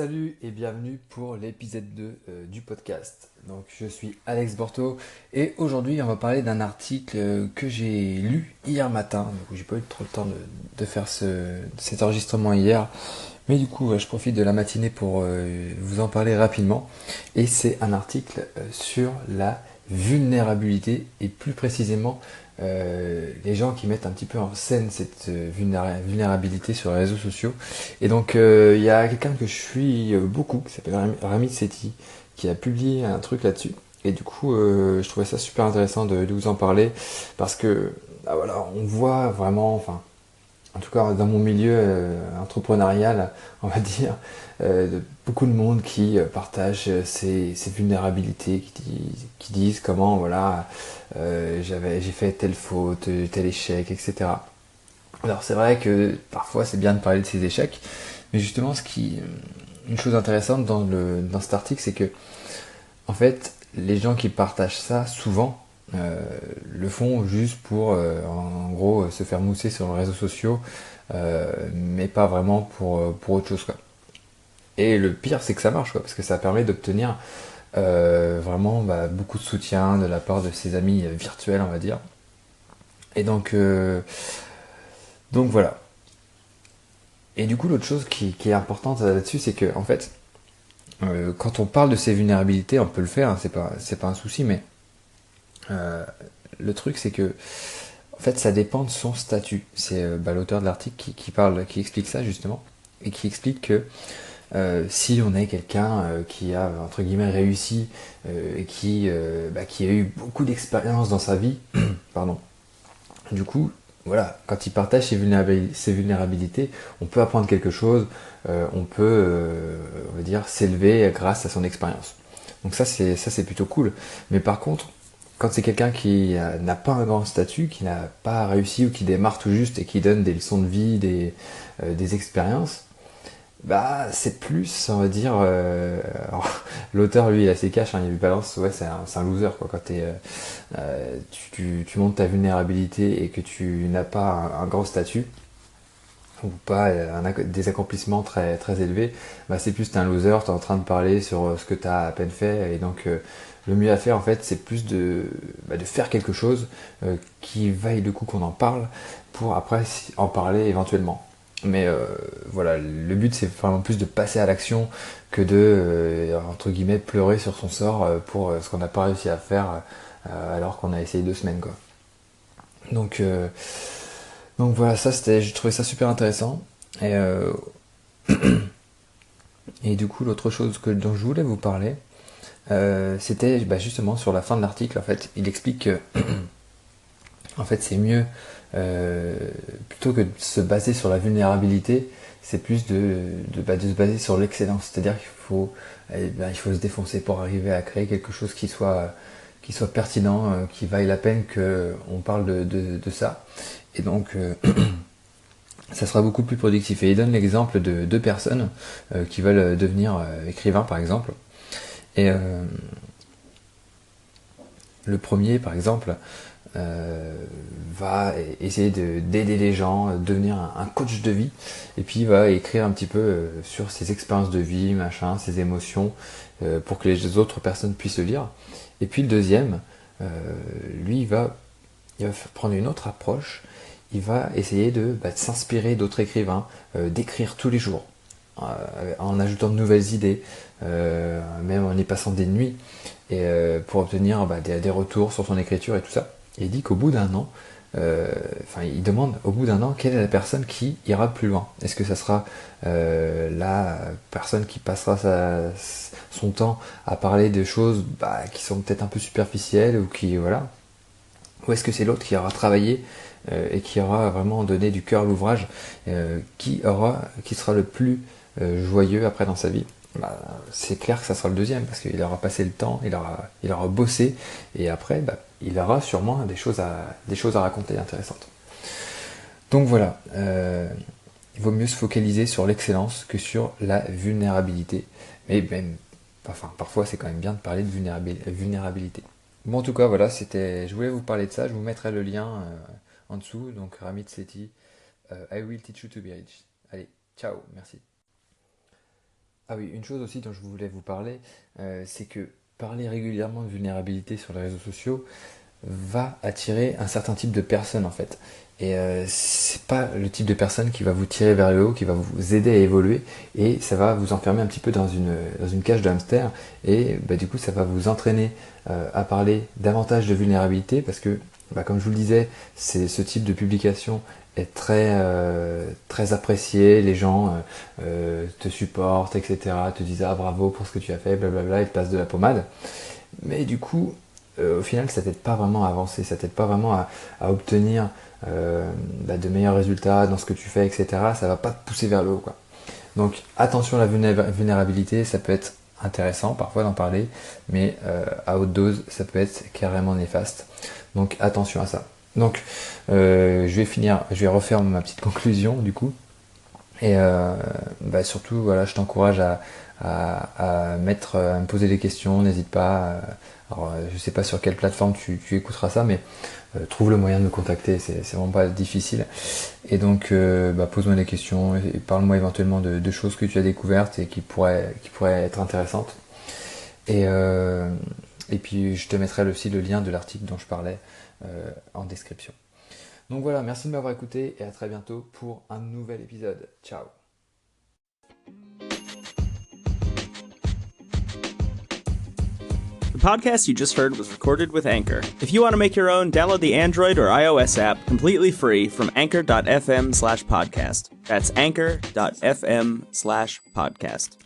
Salut et bienvenue pour l'épisode 2 euh, du podcast. Donc je suis Alex Borto et aujourd'hui on va parler d'un article euh, que j'ai lu hier matin. Coup j'ai pas eu trop le temps de, faire cet enregistrement hier. Mais du coup je profite de la matinée pour euh, vous en parler rapidement. Et c'est un article sur la vulnérabilité et plus précisément euh, les gens qui mettent un petit peu en scène cette euh, vulnérabilité sur les réseaux sociaux. Et donc euh, il y a quelqu'un que je suis beaucoup, qui s'appelle Rami Sethi, qui a publié un truc là-dessus. Et du coup, je trouvais ça super intéressant de, vous en parler parce que bah voilà, on voit vraiment, enfin, en tout cas dans mon milieu entrepreneurial, on va dire, de beaucoup de monde qui partagent ces, vulnérabilités, qui disent comment voilà euh, j'avais, j'ai fait telle faute, tel échec, etc. Alors c'est vrai que parfois c'est bien de parler de ces échecs, mais justement ce qui, une chose intéressante dans, le, dans cet article, c'est que en fait les gens qui partagent ça souvent euh, le font juste pour euh, en, gros se faire mousser sur les réseaux sociaux, mais pas vraiment pour, pour autre chose quoi. Et le pire c'est que ça marche quoi, parce que ça permet d'obtenir euh, vraiment bah, beaucoup de soutien de la part de ses amis virtuels, on va dire. Et donc, euh, donc voilà. Et du coup, l'autre chose qui, est importante là-dessus, c'est que en fait, euh, quand on parle de ces vulnérabilités, on peut le faire, hein, c'est pas pas un souci, mais le truc c'est que en fait, ça dépend de son statut. C'est bah, l'auteur de l'article qui, parle, qui explique ça justement, et qui explique que euh, si on est quelqu'un euh, qui a entre guillemets réussi euh, et qui, bah, qui a eu beaucoup d'expérience dans sa vie, pardon. Du coup, voilà, quand il partage ses, vulnérabilités, on peut apprendre quelque chose, on peut, on va dire, s'élever grâce à son expérience. Donc ça c'est ça c'est plutôt cool. Mais par contre, quand c'est quelqu'un qui n'a pas un grand statut, qui n'a pas réussi ou qui démarre tout juste et qui donne des leçons de vie, des, des expériences, bah, c'est plus, on va dire. Euh, l'auteur, lui, il a ses caches, hein, il lui balance, ouais, c'est un, un, loser, quoi. Quand es, euh, euh, tu, tu, montes ta vulnérabilité et que tu n'as pas un, grand statut, ou pas un, des accomplissements très, très élevés, bah, c'est plus t'es un loser, t'es en train de parler sur ce que t'as à peine fait, et donc le mieux à faire, en fait, c'est plus de, bah, de faire quelque chose qui vaille le coup qu'on en parle, pour après en parler éventuellement. Mais euh, voilà, le but c'est vraiment plus de passer à l'action que de, euh, entre guillemets, pleurer sur son sort euh, pour ce qu'on n'a pas réussi à faire alors qu'on a essayé deux semaines. Quoi. Donc, donc voilà, ça c'était, j'ai trouvé ça super intéressant. Et, et du coup, l'autre chose dont je voulais vous parler, c'était bah, justement sur la fin de l'article. En fait, il explique que en fait c'est mieux euh, plutôt que de se baser sur la vulnérabilité, c'est plus de, bah, se baser sur l'excellence. C'est-à-dire qu'il faut, eh ben, il faut se défoncer pour arriver à créer quelque chose qui soit, qui soit pertinent, euh, qui vaille la peine qu'on parle de, de, de, ça. Et donc, euh, ça sera beaucoup plus productif. Et il donne l'exemple de deux personnes qui veulent devenir écrivains, par exemple. Et le premier, par exemple, euh, va essayer d'aider les gens, devenir un, coach de vie, et puis il va écrire un petit peu euh, sur ses expériences de vie, machin, ses émotions, euh, pour que les autres personnes puissent le lire. Et puis le deuxième, lui, il va, il va prendre une autre approche, il va essayer de, bah, s'inspirer d'autres écrivains, d'écrire tous les jours, en ajoutant de nouvelles idées, même en y passant des nuits, et pour obtenir bah, des, retours sur son écriture et tout ça. Il dit qu'au bout d'un an, euh, enfin, il demande au bout d'un an quelle est la personne qui ira plus loin? Est-ce que ça sera euh, la personne qui passera son temps à parler de choses bah, qui sont peut-être un peu superficielles ou qui voilà, ou est-ce que c'est l'autre qui aura travaillé euh, et qui aura vraiment donné du cœur à l'ouvrage, qui aura, qui sera le plus joyeux après dans sa vie? Bah, c'est clair que ça sera le deuxième parce qu'il aura passé le temps, il aura, il aura bossé et après, bah, il aura sûrement des choses à, raconter intéressantes. Donc voilà, euh, il vaut mieux se focaliser sur l'excellence que sur la vulnérabilité. Mais même, enfin, parfois c'est quand même bien de parler de vulnérabilité. Bon, en tout cas, voilà, c'était, je voulais vous parler de ça. Je vous mettrai le lien euh, en dessous. Donc, Ramit Sethi, euh, I will teach you to be rich. Allez, ciao, merci. Ah oui, une chose aussi dont je voulais vous parler, c'est que parler régulièrement de vulnérabilité sur les réseaux sociaux va attirer un certain type de personnes en fait. Et euh, c'est pas le type de personne qui va vous tirer vers le haut, qui va vous aider à évoluer, et ça va vous enfermer un petit peu dans une, cage de hamster, et bah, du coup ça va vous entraîner euh, à parler davantage de vulnérabilité, parce que bah, comme je vous le disais, c'est ce type de publication est très euh, très apprécié, les gens euh, te supportent, etc. te disent ah bravo pour ce que tu as fait, blablabla, ils te passent de la pommade. Mais du coup, au final, ça t'aide pas vraiment à avancer, ça t'aide pas vraiment à, à obtenir bah, de meilleurs résultats dans ce que tu fais, etc. Ça va pas te pousser vers le haut, quoi. Donc attention à la vulnérabilité, ça peut être intéressant parfois d'en parler, mais à haute dose, ça peut être carrément néfaste. Donc attention à ça. Donc euh, je vais finir, je vais refaire ma petite conclusion du coup. Et euh, bah, surtout, voilà, je t'encourage à, me poser des questions, n'hésite pas. alors, je sais pas sur quelle plateforme tu, écouteras ça, mais euh, trouve le moyen de me contacter, c'est vraiment pas difficile. Et donc, bah, pose-moi des questions et, parle-moi éventuellement de, choses que tu as découvertes et qui pourraient, qui pourraient être intéressantes. Et, et puis je te mettrai aussi le lien de l'article dont je parlais euh, en description. Donc voilà, merci de m'avoir écouté et à très bientôt pour un nouvel épisode. Ciao The podcast you just heard was recorded with Anchor. If you want to make your own, download the Android or iOS app completely free from anchor.fm slash podcast. That's anchor.fm slash podcast.